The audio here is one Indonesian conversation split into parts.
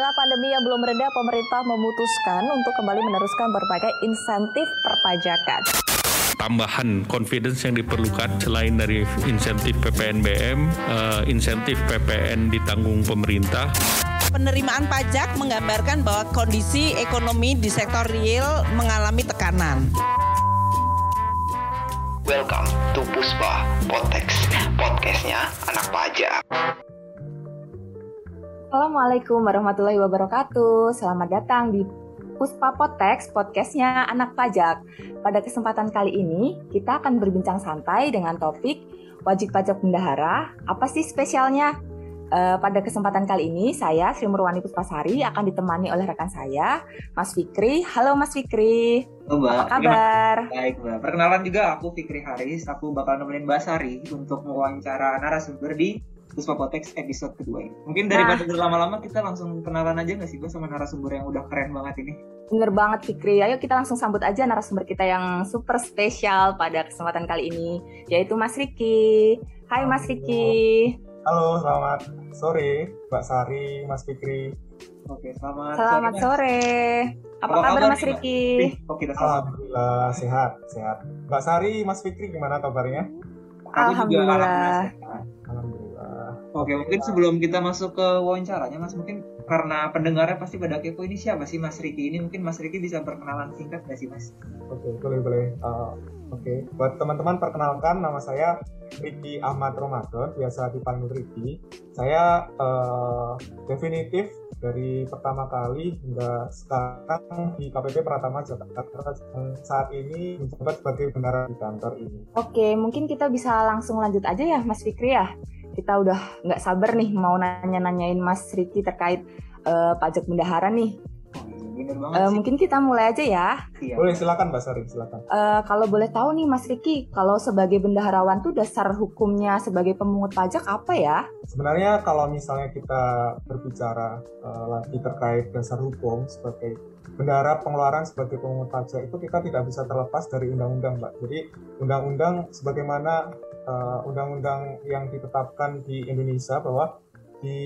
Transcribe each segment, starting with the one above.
tengah pandemi yang belum mereda, pemerintah memutuskan untuk kembali meneruskan berbagai insentif perpajakan. Tambahan confidence yang diperlukan selain dari insentif PPNBM, uh, eh, insentif PPN ditanggung pemerintah. Penerimaan pajak menggambarkan bahwa kondisi ekonomi di sektor real mengalami tekanan. Welcome to Puspa Potex, podcastnya anak pajak. Assalamualaikum warahmatullahi wabarakatuh. Selamat datang di Puspa Potex, podcastnya Anak Pajak. Pada kesempatan kali ini, kita akan berbincang santai dengan topik wajib pajak bendahara. Apa sih spesialnya? Uh, pada kesempatan kali ini, saya Sri Murwani Puspasari akan ditemani oleh rekan saya, Mas Fikri. Halo Mas Fikri. Halo Mbak. Apa kabar? Baik Mbak. Perkenalan juga aku Fikri Haris. Aku bakal nemenin Mbak Sari untuk mewawancara narasumber di Puspa Potex episode kedua ini. Mungkin daripada nah. berlama-lama kita langsung kenalan aja nggak sih Mbak sama narasumber yang udah keren banget ini? Bener banget Fikri. Ayo kita langsung sambut aja narasumber kita yang super spesial pada kesempatan kali ini, yaitu Mas Riki. Hai Mas Riki. Halo, selamat sore Mbak Sari, Mas Fikri. Oke, selamat, selamat sore. sore. Apa, Apa kabar, Mas Riki? Oh, kita Alhamdulillah sehat, sehat. Mbak Sari, Mas Fikri gimana kabarnya? Alhamdulillah. Alhamdulillah. Oke, mungkin sebelum kita masuk ke wawancaranya, Mas, mungkin karena pendengarnya pasti pada kepo ini siapa sih Mas Riki ini? Mungkin Mas Riki bisa perkenalan singkat nggak sih, Mas? Oke, boleh boleh. Uh, Oke, okay. buat teman-teman perkenalkan nama saya Riki Ahmad Ramadan, biasa dipanggil Riki. Saya uh, definitif dari pertama kali hingga sekarang di KPP Pratama Jakarta saat ini menjabat sebagai bendara di kantor ini. Oke, mungkin kita bisa langsung lanjut aja ya Mas Fikri ya kita udah nggak sabar nih mau nanya-nanyain Mas Riki terkait uh, pajak bendahara nih. uh, mungkin kita mulai aja ya. Iya. Boleh silakan Mbak Sari, silakan. Uh, kalau boleh tahu nih Mas Riki, kalau sebagai bendaharawan tuh dasar hukumnya sebagai pemungut pajak apa ya? Sebenarnya kalau misalnya kita berbicara uh, lagi terkait dasar hukum sebagai bendahara pengeluaran sebagai pemungut pajak itu kita tidak bisa terlepas dari undang-undang, Mbak. Jadi undang-undang sebagaimana eh, undang-undang yang ditetapkan di Indonesia bahwa di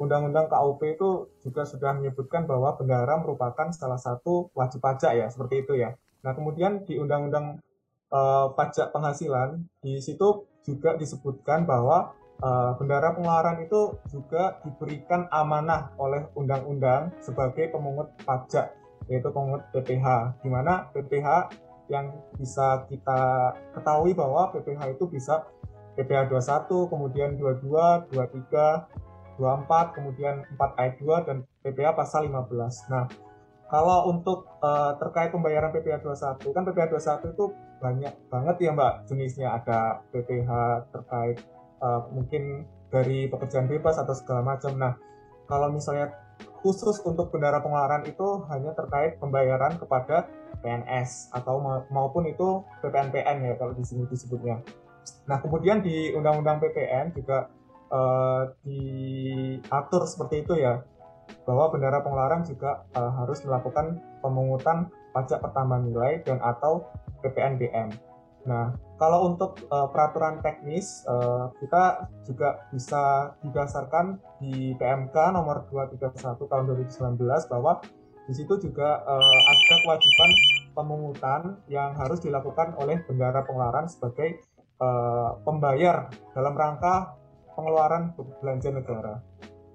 Undang-Undang KUP itu juga sudah menyebutkan bahwa bendahara merupakan salah satu wajib pajak ya seperti itu ya. Nah kemudian di Undang-Undang uh, Pajak Penghasilan di situ juga disebutkan bahwa uh, bendahara pengeluaran itu juga diberikan amanah oleh undang-undang sebagai pemungut pajak yaitu pemungut PPH di mana PPH yang bisa kita ketahui bahwa PPH itu bisa PPH 21, kemudian 22, 23, 24, kemudian 4 ayat 2 dan PPH pasal 15. Nah, kalau untuk uh, terkait pembayaran PPH 21 kan PPH 21 itu banyak banget ya Mbak jenisnya ada PPH terkait uh, mungkin dari pekerjaan bebas atau segala macam. Nah, kalau misalnya khusus untuk bendara pengeluaran itu hanya terkait pembayaran kepada PNS atau maupun itu PPNPN ya kalau di sini disebutnya. Nah kemudian di Undang-Undang PPN juga uh, diatur seperti itu ya bahwa bendara pengeluaran juga uh, harus melakukan pemungutan pajak pertambahan nilai dan atau PPNBM. Nah, kalau untuk uh, peraturan teknis, uh, kita juga bisa didasarkan di PMK nomor 231 tahun 2019 bahwa di situ juga uh, ada kewajiban pemungutan yang harus dilakukan oleh bendara pengeluaran sebagai uh, pembayar dalam rangka pengeluaran belanja negara.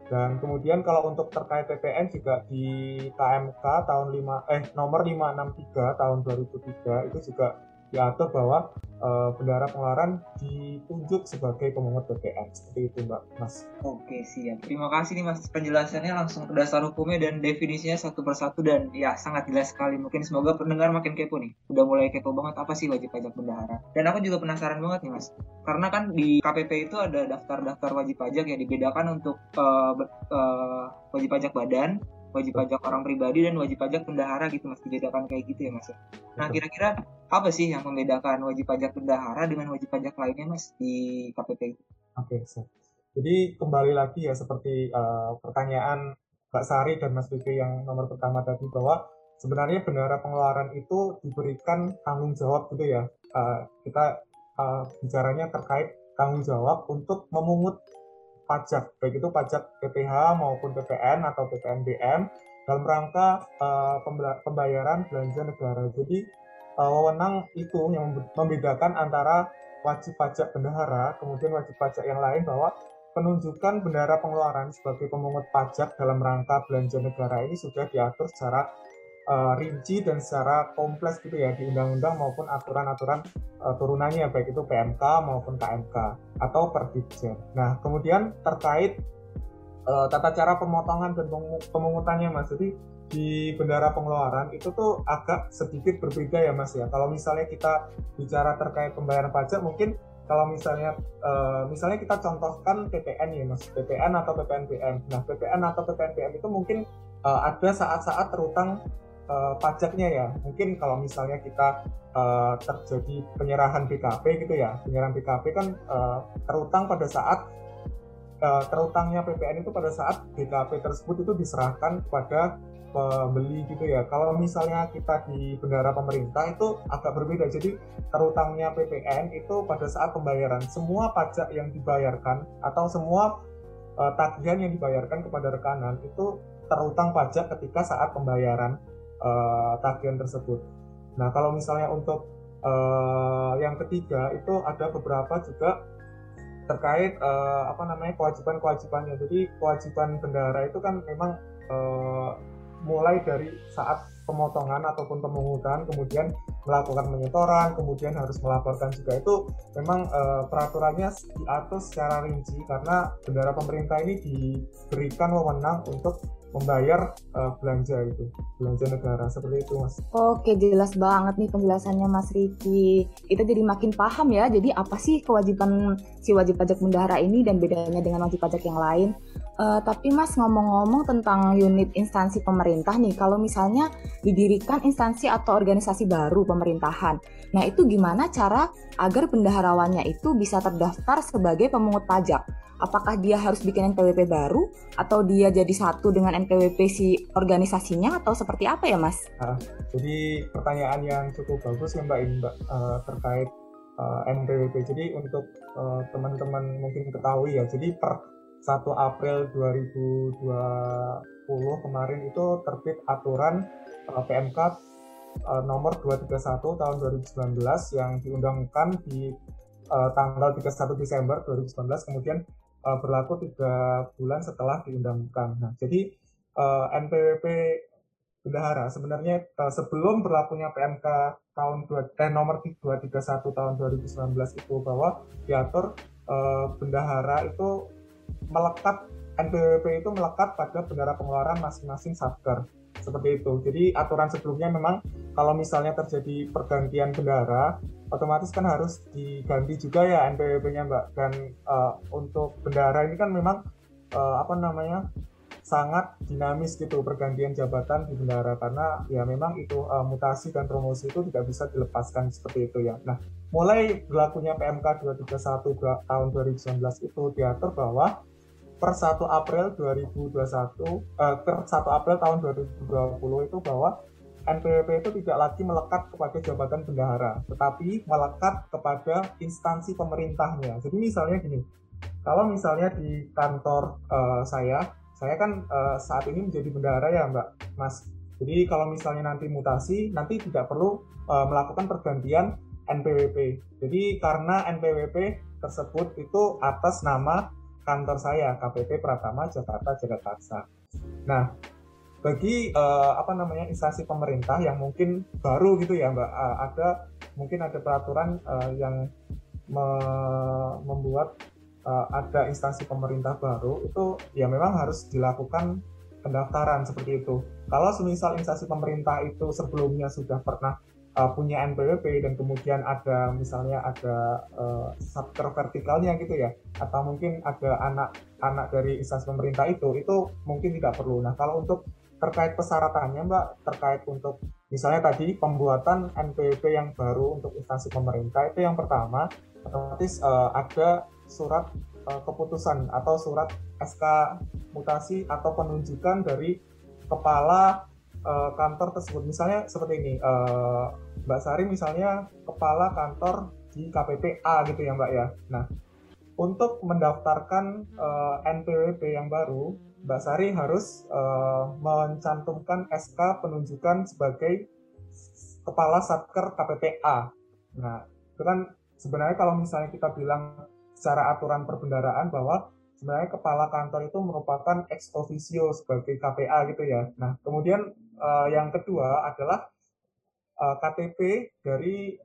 Dan kemudian kalau untuk terkait PPN juga di KMK tahun 5 eh nomor 563 tahun 2003 itu juga diatur bahwa uh, bendara pengeluaran ditunjuk sebagai pemungut BPN seperti itu Mbak Mas. Oke siap. Terima kasih nih Mas penjelasannya langsung ke dasar hukumnya dan definisinya satu persatu dan ya sangat jelas sekali. Mungkin semoga pendengar makin kepo nih. Udah mulai kepo banget apa sih wajib pajak bendahara. Dan aku juga penasaran banget nih Mas. Karena kan di KPP itu ada daftar-daftar wajib pajak yang dibedakan untuk uh, uh, wajib pajak badan, wajib pajak orang pribadi dan wajib pajak bendahara gitu mas dibedakan kayak gitu ya mas nah kira-kira apa sih yang membedakan wajib pajak bendahara dengan wajib pajak lainnya mas di KPP oke okay, so. jadi kembali lagi ya seperti uh, pertanyaan Mbak Sari dan Mas Vicky yang nomor pertama tadi bahwa sebenarnya bendahara pengeluaran itu diberikan tanggung jawab gitu ya. Uh, kita uh, bicaranya terkait tanggung jawab untuk memungut pajak, baik itu pajak PPH maupun PPN atau PPNBM dalam rangka uh, pembayaran belanja negara. Jadi uh, wewenang itu yang membedakan antara wajib pajak bendahara kemudian wajib pajak yang lain bahwa penunjukan bendahara pengeluaran sebagai pemungut pajak dalam rangka belanja negara ini sudah diatur secara uh, rinci dan secara kompleks gitu ya di undang-undang maupun aturan-aturan uh, turunannya baik itu PMK maupun KMK atau Perdibjen. Nah kemudian terkait uh, tata cara pemotongan dan pemungutannya mas, jadi di bendara pengeluaran itu tuh agak sedikit berbeda ya mas ya. Kalau misalnya kita bicara terkait pembayaran pajak mungkin kalau misalnya misalnya kita contohkan PPN ya mas PPN atau PPNBM nah PPN atau PPNBM itu mungkin ada saat-saat terutang uh, pajaknya ya mungkin kalau misalnya kita uh, terjadi penyerahan BKP gitu ya penyerahan BKP kan uh, terutang pada saat uh, terutangnya PPN itu pada saat BKP tersebut itu diserahkan kepada pembeli gitu ya. Kalau misalnya kita di bendara pemerintah itu agak berbeda. Jadi terutangnya PPN itu pada saat pembayaran semua pajak yang dibayarkan atau semua uh, tagihan yang dibayarkan kepada rekanan itu terutang pajak ketika saat pembayaran uh, tagihan tersebut. Nah, kalau misalnya untuk uh, yang ketiga itu ada beberapa juga terkait uh, apa namanya kewajiban-kewajibannya. Jadi kewajiban bendara itu kan memang uh, mulai dari saat pemotongan ataupun pemungutan, kemudian melakukan penyetoran, kemudian harus melaporkan juga itu memang e, peraturannya diatur secara rinci karena bendara pemerintah ini diberikan wewenang untuk membayar uh, belanja itu belanja negara seperti itu mas. Oke jelas banget nih penjelasannya mas Riki. Kita jadi makin paham ya. Jadi apa sih kewajiban si wajib pajak bendahara ini dan bedanya dengan wajib pajak yang lain? Uh, tapi Mas ngomong-ngomong tentang unit instansi pemerintah nih, kalau misalnya didirikan instansi atau organisasi baru pemerintahan, nah itu gimana cara agar bendaharawannya itu bisa terdaftar sebagai pemungut pajak? Apakah dia harus bikin NPWP baru atau dia jadi satu dengan NPWP si organisasinya atau seperti apa ya Mas? Uh, jadi pertanyaan yang cukup bagus ya Mbak Mbak uh, terkait uh, NPWP. Jadi untuk teman-teman uh, mungkin ketahui ya, jadi per 1 April 2020 kemarin itu terbit aturan uh, eh, PMK uh, nomor 231 tahun 2019 yang diundangkan di uh, tanggal 31 Desember 2019 kemudian uh, berlaku tiga bulan setelah diundangkan. Nah, jadi uh, NPWP bendahara sebenarnya uh, sebelum berlakunya PMK tahun 2, eh, nomor 231 tahun 2019 itu bahwa diatur uh, bendahara itu melekat NPWP itu melekat pada bendera pengeluaran masing-masing satker seperti itu. Jadi aturan sebelumnya memang kalau misalnya terjadi pergantian bendara, otomatis kan harus diganti juga ya NPWP-nya Mbak. Dan uh, untuk bendara ini kan memang uh, apa namanya sangat dinamis gitu pergantian jabatan di bendara karena ya memang itu uh, mutasi dan promosi itu tidak bisa dilepaskan seperti itu ya. Nah, mulai berlakunya PMK 231 tahun 2019 itu diatur bahwa per 1 April 2021 eh, per 1 April tahun 2020 itu bahwa NPWP itu tidak lagi melekat kepada jabatan bendahara, tetapi melekat kepada instansi pemerintahnya. Jadi misalnya gini, kalau misalnya di kantor uh, saya, saya kan uh, saat ini menjadi bendahara ya Mbak Mas. Jadi kalau misalnya nanti mutasi, nanti tidak perlu uh, melakukan pergantian NPWP. Jadi karena NPWP tersebut itu atas nama kantor saya KPP Pratama Jakarta Jagakarsa. Nah, bagi uh, apa namanya instansi pemerintah yang mungkin baru gitu ya Mbak, uh, ada mungkin ada peraturan uh, yang me membuat uh, ada instansi pemerintah baru itu ya memang harus dilakukan pendaftaran seperti itu. Kalau semisal instansi pemerintah itu sebelumnya sudah pernah uh, punya NPWP dan kemudian ada misalnya ada uh, subker vertikalnya gitu ya atau mungkin ada anak-anak dari instansi pemerintah itu itu mungkin tidak perlu. Nah kalau untuk terkait persyaratannya Mbak terkait untuk misalnya tadi pembuatan NPWP yang baru untuk instansi pemerintah itu yang pertama otomatis uh, ada surat uh, keputusan atau surat SK mutasi atau penunjukan dari kepala uh, kantor tersebut. Misalnya seperti ini, uh, Mbak Sari misalnya kepala kantor di KPPA gitu ya Mbak ya. Nah, untuk mendaftarkan uh, NPWP yang baru, Mbak Sari harus uh, mencantumkan SK penunjukan sebagai kepala satker KPPA. Nah, itu kan sebenarnya kalau misalnya kita bilang secara aturan perbendaraan bahwa sebenarnya kepala kantor itu merupakan ex officio sebagai KPA gitu ya. Nah, kemudian uh, yang kedua adalah uh, KTP dari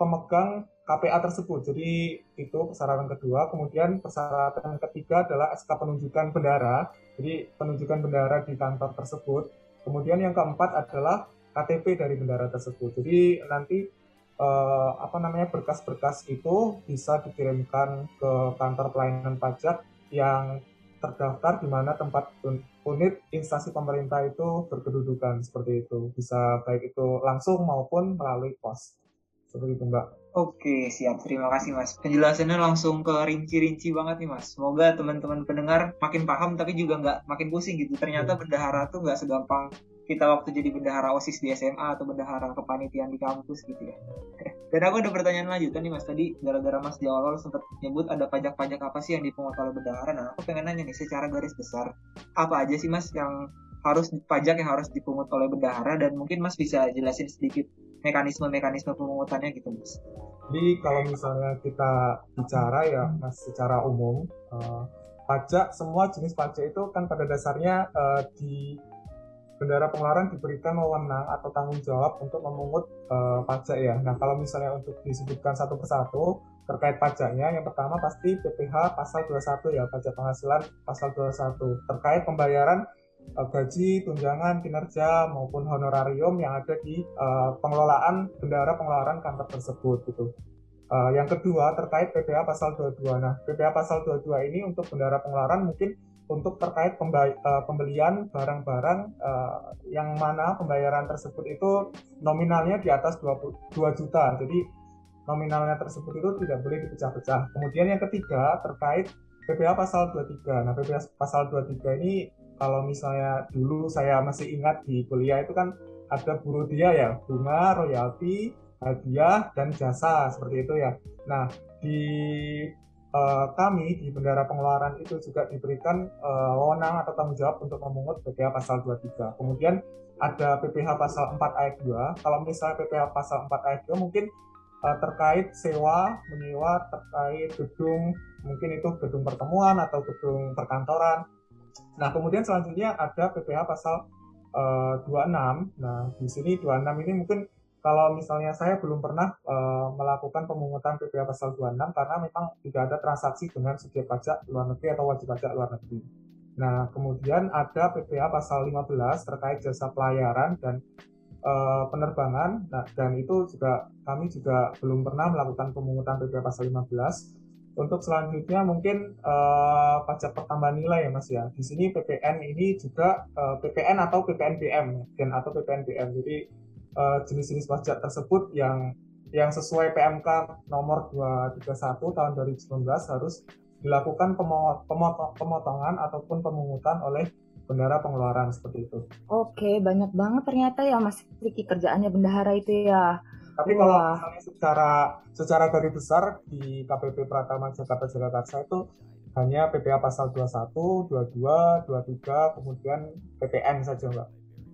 pemegang KPA tersebut. Jadi itu persyaratan kedua. Kemudian persyaratan ketiga adalah SK penunjukan bendara. Jadi penunjukan bendara di kantor tersebut. Kemudian yang keempat adalah KTP dari bendara tersebut. Jadi nanti eh, apa namanya berkas-berkas itu bisa dikirimkan ke kantor pelayanan pajak yang terdaftar di mana tempat unit instansi pemerintah itu berkedudukan seperti itu. Bisa baik itu langsung maupun melalui pos. Seperti itu, Mbak. Oke, siap. Terima kasih, Mas. Penjelasannya langsung ke rinci-rinci banget nih, Mas. Semoga teman-teman pendengar makin paham, tapi juga nggak makin pusing gitu. Ternyata iya. bendahara tuh nggak segampang kita waktu jadi bendahara OSIS di SMA atau bendahara kepanitiaan di kampus gitu ya. Dan aku ada pertanyaan lanjutan nih, Mas. Tadi gara-gara Mas di awal sempat nyebut ada pajak-pajak apa sih yang dipungut oleh bendahara. Nah, aku pengen nanya nih, secara garis besar, apa aja sih, Mas, yang harus pajak yang harus dipungut oleh bendahara dan mungkin Mas bisa jelasin sedikit mekanisme-mekanisme pemungutannya gitu mas. Jadi kalau misalnya kita bicara ya mas secara umum uh, pajak semua jenis pajak itu kan pada dasarnya uh, di bendara pengeluaran diberikan wewenang atau tanggung jawab untuk memungut uh, pajak ya. Nah kalau misalnya untuk disebutkan satu persatu terkait pajaknya, yang pertama pasti PPh pasal 21 ya, pajak penghasilan pasal 21 terkait pembayaran uh, gaji, tunjangan, kinerja maupun honorarium yang ada di uh, pengelolaan bendara pengeluaran kantor tersebut gitu. Uh, yang kedua terkait PPA pasal 22. Nah, PPA pasal 22 ini untuk bendara pengeluaran mungkin untuk terkait uh, pembelian barang-barang uh, yang mana pembayaran tersebut itu nominalnya di atas 20, 2 juta. Jadi nominalnya tersebut itu tidak boleh dipecah-pecah. Kemudian yang ketiga terkait PPA pasal 23. Nah, PPA pasal 23 ini kalau misalnya dulu saya masih ingat di kuliah itu kan ada buruh dia ya bunga royalti hadiah dan jasa seperti itu ya nah di uh, kami di bendara pengeluaran itu juga diberikan uh, wewenang atau tanggung jawab untuk memungut PPh pasal 23 kemudian ada PPh pasal 4 ayat 2 kalau misalnya PPh pasal 4 ayat 2 mungkin uh, terkait sewa menyewa terkait gedung mungkin itu gedung pertemuan atau gedung perkantoran. Nah, kemudian selanjutnya ada PPh pasal uh, eh, 26. Nah, di sini 26 ini mungkin kalau misalnya saya belum pernah uh, melakukan pemungutan PPh pasal 26 karena memang tidak ada transaksi dengan subjek pajak luar negeri atau wajib pajak luar negeri. Nah, kemudian ada PPh pasal 15 terkait jasa pelayaran dan uh, penerbangan. Nah, dan itu juga kami juga belum pernah melakukan pemungutan PPh pasal 15 untuk selanjutnya mungkin uh, pajak pertambahan nilai ya Mas ya. Di sini PPN ini juga eh, PPN atau PPNBM dan atau PPNBM. Jadi uh, jenis-jenis pajak tersebut yang yang sesuai PMK nomor 231 tahun 2019 harus dilakukan pemotongan ataupun pemungutan oleh bendahara pengeluaran seperti itu. Oke, banyak banget ternyata ya Mas Riki kerjaannya bendahara itu ya. Tapi Wah. kalau misalnya secara secara garis besar di KPP Pratama Jakarta Jagakarsa itu hanya PPA pasal 21, 22, 23, kemudian PPN saja Mbak.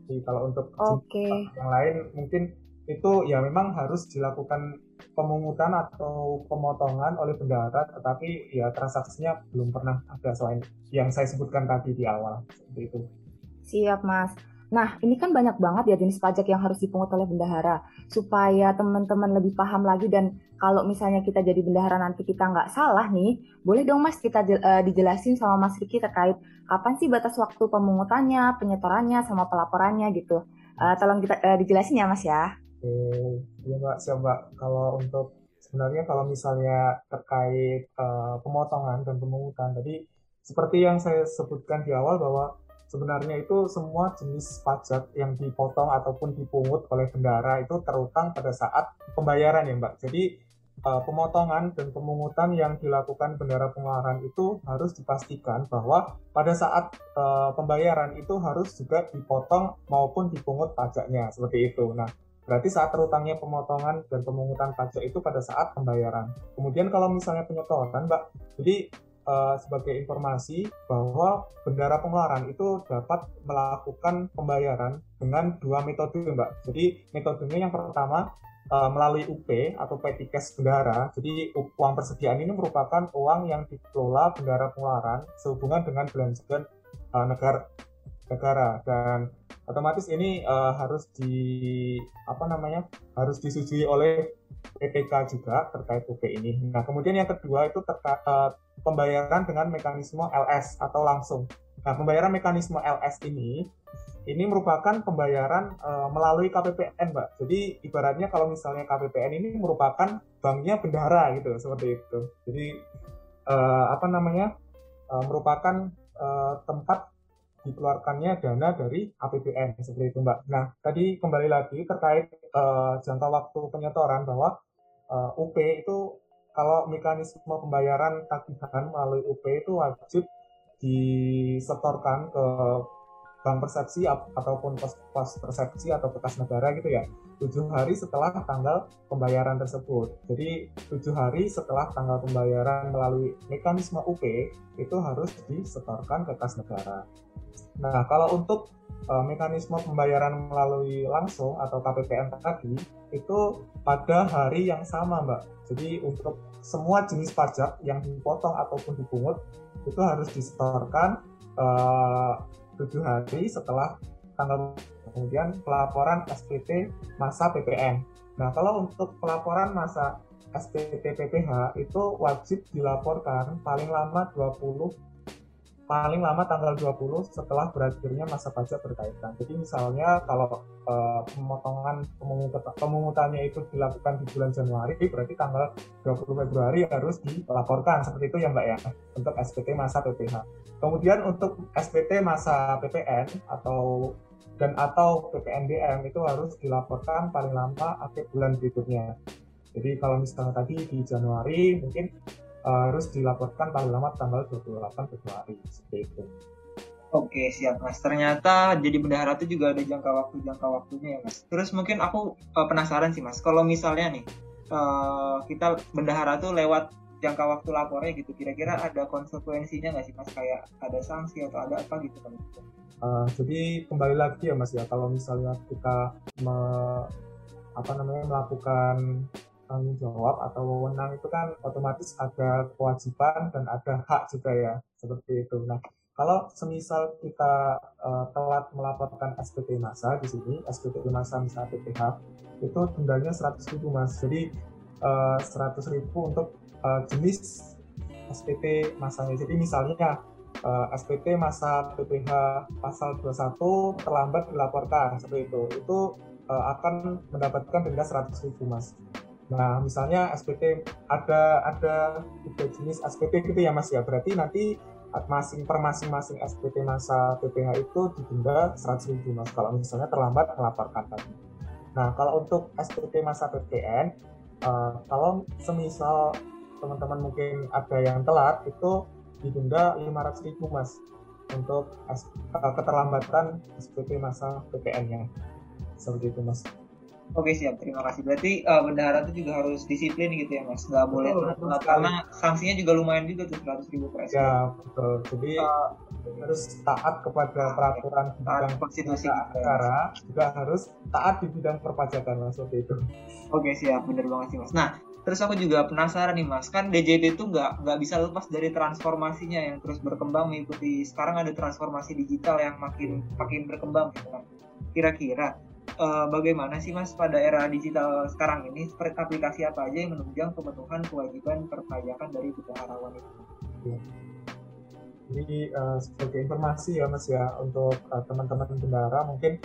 Jadi kalau untuk okay. yang lain mungkin itu ya memang harus dilakukan pemungutan atau pemotongan oleh bendahara tetapi ya transaksinya belum pernah ada selain yang saya sebutkan tadi di awal seperti itu. Siap Mas. Nah, ini kan banyak banget ya jenis pajak yang harus dipungut oleh bendahara. Supaya teman-teman lebih paham lagi dan kalau misalnya kita jadi bendahara nanti kita nggak salah nih, boleh dong Mas kita uh, dijelasin sama Mas Riki terkait kapan sih batas waktu pemungutannya, penyetorannya, sama pelaporannya gitu. Uh, tolong kita uh, dijelasin ya Mas ya. Oke, ya Mbak, Mbak. Kalau untuk sebenarnya kalau misalnya terkait uh, pemotongan dan pemungutan tadi seperti yang saya sebutkan di awal bahwa sebenarnya itu semua jenis pajak yang dipotong ataupun dipungut oleh bendara itu terutang pada saat pembayaran ya Mbak. Jadi uh, pemotongan dan pemungutan yang dilakukan bendara pengeluaran itu harus dipastikan bahwa pada saat uh, pembayaran itu harus juga dipotong maupun dipungut pajaknya seperti itu. Nah, Berarti saat terutangnya pemotongan dan pemungutan pajak itu pada saat pembayaran. Kemudian kalau misalnya penyetoran, Mbak, jadi uh, sebagai informasi bahwa bendara pengeluaran itu dapat melakukan pembayaran dengan dua metode, Mbak. Jadi metodenya yang pertama uh, melalui UP atau petty cash bendara. Jadi uang persediaan ini merupakan uang yang dikelola bendara pengeluaran sehubungan dengan belanjaan uh, negara negara dan otomatis ini uh, harus di apa namanya harus disetujui oleh PPK juga terkait UP ini. Nah kemudian yang kedua itu terkait uh, pembayaran dengan mekanisme LS atau langsung. Nah pembayaran mekanisme LS ini ini merupakan pembayaran uh, melalui KPPN, Mbak. Jadi ibaratnya kalau misalnya KPPN ini merupakan banknya bendara gitu, seperti itu. Jadi uh, apa namanya uh, merupakan uh, tempat dikeluarkannya dana dari APBN seperti itu, Mbak. Nah, tadi kembali lagi terkait uh, jangka waktu penyetoran bahwa uh, UP itu kalau mekanisme pembayaran tagihan melalui UP itu wajib disetorkan ke bank persepsi ataupun pos, pos persepsi atau bekas negara gitu ya tujuh hari setelah tanggal pembayaran tersebut. Jadi tujuh hari setelah tanggal pembayaran melalui mekanisme UP itu harus disetorkan ke kas negara. Nah kalau untuk uh, mekanisme pembayaran melalui langsung atau KPPN tadi itu pada hari yang sama mbak. Jadi untuk semua jenis pajak yang dipotong ataupun dipungut itu harus disetorkan uh, tujuh hari setelah tanggal kemudian pelaporan SPT masa PPN. Nah, kalau untuk pelaporan masa SPT PPH itu wajib dilaporkan paling lama 20 paling lama tanggal 20 setelah berakhirnya masa pajak berkaitan. Jadi misalnya kalau uh, pemotongan pemungutannya itu dilakukan di bulan Januari, berarti tanggal 20 Februari harus dilaporkan seperti itu ya Mbak ya untuk SPT masa PPH. Kemudian untuk SPT masa PPN atau dan atau PPNBM itu harus dilaporkan paling lama akhir bulan berikutnya. Jadi kalau misalnya tadi di Januari mungkin harus dilaporkan paling lama tanggal 28 Februari seperti itu. Oke siap mas. Ternyata jadi bendahara itu juga ada jangka waktu jangka waktunya ya mas. Terus mungkin aku uh, penasaran sih mas. Kalau misalnya nih uh, kita bendahara tuh lewat jangka waktu lapornya gitu. Kira-kira ada konsekuensinya nggak sih mas? Kayak ada sanksi atau ada apa gitu kan? Uh, jadi kembali lagi ya mas ya. Kalau misalnya kita me, apa namanya melakukan tanggung jawab atau wewenang itu kan otomatis ada kewajiban dan ada hak juga ya seperti itu. Nah kalau semisal kita uh, telat melaporkan SPT masa di sini SPT masa misalnya PPH itu dendanya 100 ribu mas. Jadi uh, eh, 100 ribu untuk uh, jenis SPT masanya. Jadi misalnya uh, SPT masa PPH pasal 21 terlambat dilaporkan seperti itu. Itu uh, akan mendapatkan denda 100 ribu mas. Nah, misalnya SPT ada ada tiga jenis SPT gitu ya Mas ya. Berarti nanti masing per masing-masing SPT masa PPH itu didenda 100 ribu Mas kalau misalnya terlambat melaporkan tadi. Nah, kalau untuk SPT masa PPN, uh, eh, kalau semisal teman-teman mungkin ada yang telat itu didenda 500 ribu Mas untuk uh, keterlambatan SPT masa PPN-nya. Seperti itu Mas. Oke siap, terima kasih. Berarti uh, bendahara itu juga harus disiplin gitu ya mas, nggak boleh betul, karena sanksinya juga lumayan juga tuh seratus ribu per Ya betul. Jadi uh, harus taat kepada peraturan di bidang konstitusi negara, juga harus taat di bidang perpajakan mas seperti itu. Oke siap, benar banget sih mas. Nah terus aku juga penasaran nih mas, kan DJP itu nggak nggak bisa lepas dari transformasinya yang terus berkembang mengikuti sekarang ada transformasi digital yang makin makin berkembang gitu kan. Kira-kira uh, bagaimana sih Mas pada era digital sekarang ini seperti aplikasi apa aja yang menunjang pemenuhan kewajiban perpajakan dari bendaharawan itu? Jadi uh, sebagai informasi ya Mas ya untuk uh, teman-teman bendahara mungkin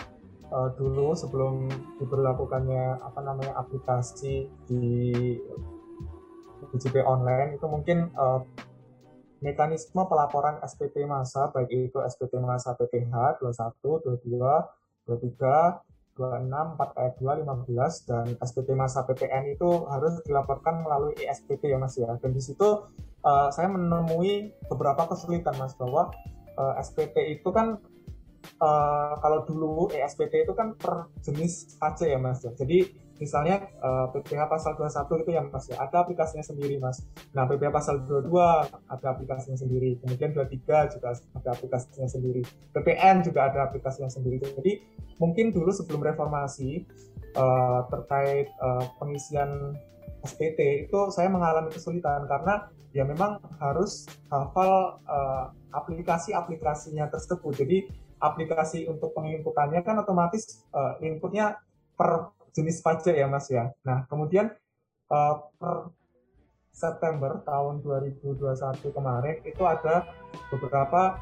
uh, dulu sebelum diberlakukannya apa namanya aplikasi di DJP online itu mungkin uh, mekanisme pelaporan SPT masa baik itu SPT masa PPH 21, 22, 23 26, 4 ayat 2, 15 dan SPT masa PPN itu harus dilaporkan melalui ISPT ya Mas ya. Dan di situ uh, saya menemui beberapa kesulitan Mas bahwa uh, eh, SPT itu kan uh, kalau dulu ESPT itu kan per jenis pajak ya mas ya. Jadi misalnya uh, eh, PPh pasal 21 itu yang masih ada aplikasinya sendiri mas. Nah PPh pasal 22 ada aplikasinya sendiri. Kemudian 23 juga ada aplikasinya sendiri. PPN juga ada aplikasinya sendiri. Jadi mungkin dulu sebelum reformasi uh, terkait uh, pengisian SPT itu saya mengalami kesulitan karena ya memang harus hafal uh, aplikasi-aplikasinya tersebut. Jadi aplikasi untuk penginputannya kan otomatis uh, inputnya per jenis pajak ya Mas ya. Nah, kemudian uh, per September tahun 2021 kemarin itu ada beberapa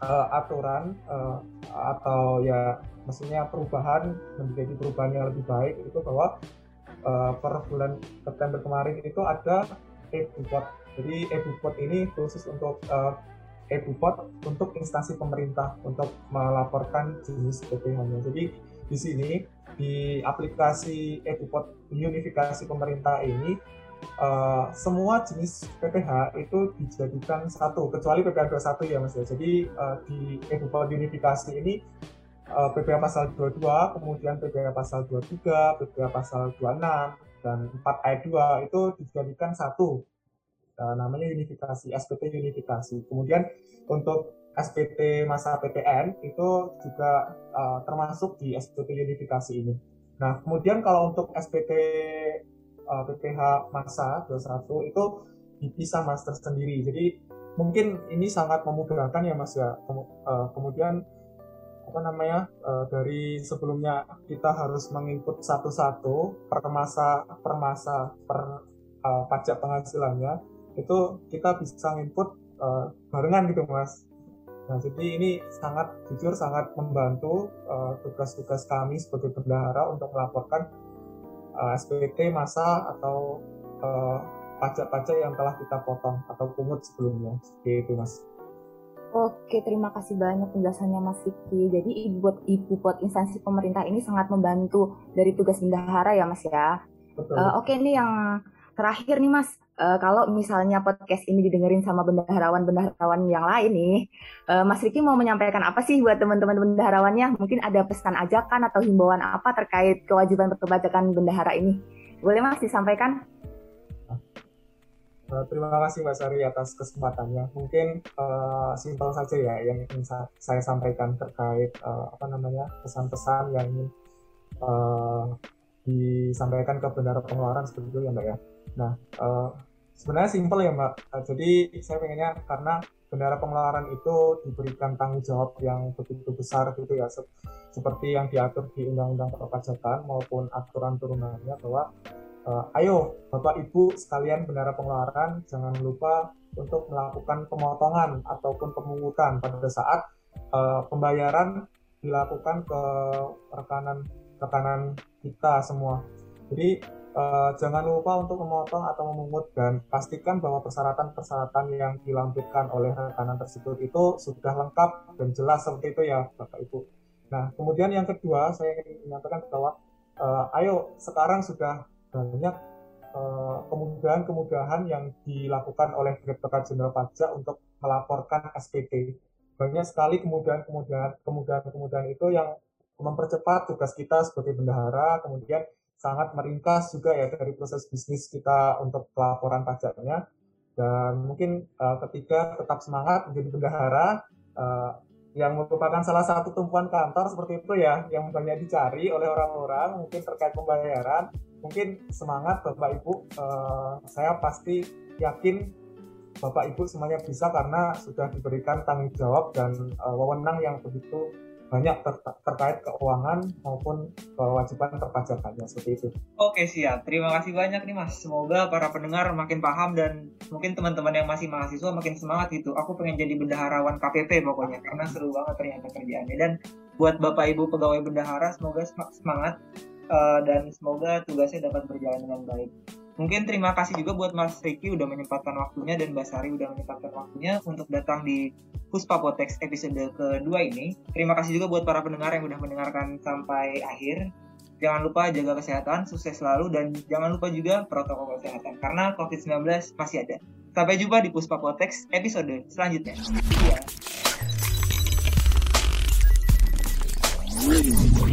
uh, aturan uh, atau ya maksudnya perubahan menjadi perubahan yang lebih baik itu bahwa uh, per bulan September kemarin itu ada e-bupot. Jadi e-bupot ini khusus untuk uh, e-bupot untuk instansi pemerintah untuk melaporkan jenis PPh-nya. Jadi di sini di aplikasi Eduport unifikasi pemerintah ini uh, semua jenis PPH itu dijadikan satu kecuali PPH 21 ya Mas ya. Jadi uh, di Eduport unifikasi ini uh, PPH pasal 22, kemudian PPH pasal 23, PPH pasal 26 dan 4 ayat 2 itu dijadikan satu uh, namanya unifikasi SPT unifikasi. Kemudian untuk SPT masa PPN itu juga uh, termasuk di SPT unifikasi ini. Nah, kemudian kalau untuk SPT uh, PPH masa 21 itu dipisah master sendiri. Jadi mungkin ini sangat memudahkan ya Mas ya. uh, kemudian apa namanya uh, dari sebelumnya kita harus menginput satu-satu per masa per masa per uh, pajak penghasilannya itu kita bisa input uh, barengan gitu Mas Nah, jadi ini sangat jujur sangat membantu uh, tugas-tugas kami sebagai bendahara untuk melaporkan uh, eh, SPT masa atau uh, pajak-pajak yang telah kita potong atau pungut sebelumnya. Seperti itu, Mas. Oke, terima kasih banyak penjelasannya Mas Vicky. Jadi ibu ibu buat instansi pemerintah ini sangat membantu dari tugas bendahara ya Mas ya. Betul. Uh, Oke, ini yang terakhir nih Mas uh, kalau misalnya podcast ini didengerin sama bendaharawan-bendaharawan yang lain nih, uh, Mas Riki mau menyampaikan apa sih buat teman-teman bendaharawannya? Mungkin ada pesan ajakan atau himbauan apa terkait kewajiban perpajakan bendahara ini? Boleh Mas disampaikan? Uh, terima kasih Mbak Sari atas kesempatannya. Mungkin uh, simpel saja ya yang ingin saya sampaikan terkait uh, apa namanya pesan-pesan yang uh, disampaikan ke bendahara pengeluaran seperti itu ya Mbak ya. Nah, uh, sebenarnya simpel ya mbak. Uh, jadi saya pengennya karena bendara pengeluaran itu diberikan tanggung jawab yang begitu besar gitu ya se seperti yang diatur di undang-undang perpajakan maupun aturan turunannya bahwa uh, ayo bapak ibu sekalian bendara pengeluaran jangan lupa untuk melakukan pemotongan ataupun pemungutan pada saat uh, pembayaran dilakukan ke rekanan rekanan kita semua. Jadi Uh, jangan lupa untuk memotong atau memungut dan pastikan bahwa persyaratan-persyaratan yang dilampirkan oleh rekanan tersebut itu sudah lengkap dan jelas seperti itu ya Bapak Ibu. Nah, kemudian yang kedua saya ingin menyatakan bahwa uh, ayo sekarang sudah banyak uh, kemudahan-kemudahan yang dilakukan oleh Direktorat Jenderal Pajak untuk melaporkan SPT. Banyak sekali kemudahan-kemudahan kemudahan-kemudahan itu yang mempercepat tugas kita sebagai bendahara, kemudian sangat meringkas juga ya dari proses bisnis kita untuk pelaporan pajaknya. Dan mungkin uh, ketiga tetap semangat menjadi bendahara uh, yang merupakan salah satu tumpuan kantor seperti itu ya yang banyak dicari oleh orang-orang mungkin terkait pembayaran. Mungkin semangat bapak ibu uh, saya pasti yakin bapak ibu semuanya bisa karena sudah diberikan tanggung jawab dan uh, wewenang yang begitu banyak ter terkait keuangan maupun kewajiban perpajakannya seperti itu. Oke siap, terima kasih banyak nih mas. Semoga para pendengar makin paham dan mungkin teman-teman yang masih mahasiswa makin semangat gitu. Aku pengen jadi bendaharawan KPP pokoknya karena seru banget ternyata kerjaannya. Dan buat bapak ibu pegawai bendahara semoga semangat uh, dan semoga tugasnya dapat berjalan dengan baik. Mungkin terima kasih juga buat Mas Ricky udah menyempatkan waktunya dan Mbak Sari udah menyempatkan waktunya untuk datang di Puspa Potex episode kedua ini. Terima kasih juga buat para pendengar yang udah mendengarkan sampai akhir. Jangan lupa jaga kesehatan, sukses selalu, dan jangan lupa juga protokol kesehatan, karena COVID-19 masih ada. Sampai jumpa di Puspa Potex episode selanjutnya. You.